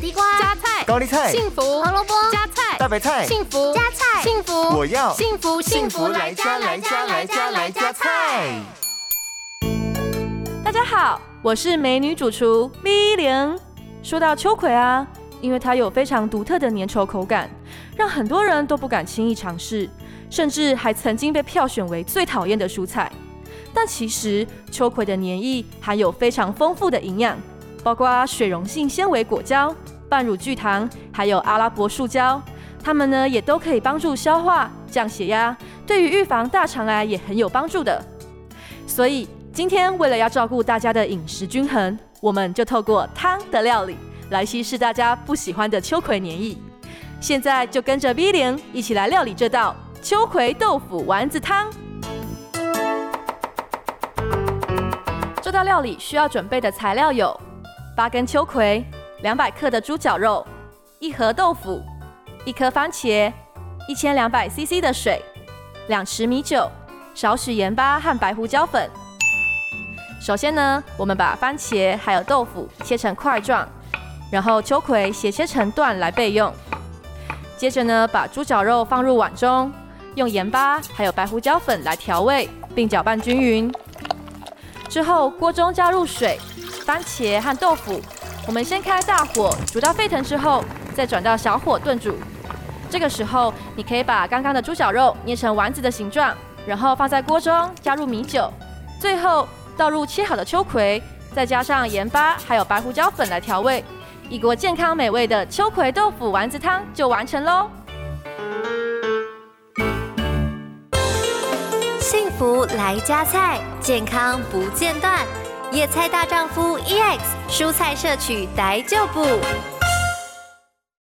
地瓜、加菜、高丽菜、幸福、胡萝卜、加菜、大白菜、幸福、加菜、幸福，我要幸福幸福来加来加来加来加菜。大家好，我是美女主厨 V 零。说到秋葵啊，因为它有非常独特的粘稠口感，让很多人都不敢轻易尝试，甚至还曾经被票选为最讨厌的蔬菜。但其实秋葵的粘液含有非常丰富的营养，包括水溶性纤维果胶、半乳聚糖，还有阿拉伯树胶，它们呢也都可以帮助消化、降血压，对于预防大肠癌也很有帮助的。所以今天为了要照顾大家的饮食均衡，我们就透过汤的料理来稀释大家不喜欢的秋葵黏液。现在就跟着 V 零一起来料理这道秋葵豆腐丸子汤。这道料理需要准备的材料有八根秋葵、两百克的猪脚肉、一盒豆腐、一颗番茄、一千两百 CC 的水、两匙米酒、少许盐巴和白胡椒粉。首先呢，我们把番茄还有豆腐切成块状，然后秋葵斜切成段来备用。接着呢，把猪脚肉放入碗中，用盐巴还有白胡椒粉来调味，并搅拌均匀。之后，锅中加入水、番茄和豆腐。我们先开大火煮到沸腾之后，再转到小火炖煮。这个时候，你可以把刚刚的猪脚肉捏成丸子的形状，然后放在锅中加入米酒，最后倒入切好的秋葵，再加上盐巴还有白胡椒粉来调味，一锅健康美味的秋葵豆腐丸子汤就完成喽。幸福来加菜，健康不间断。野菜大丈夫 EX，蔬菜摄取逮就补。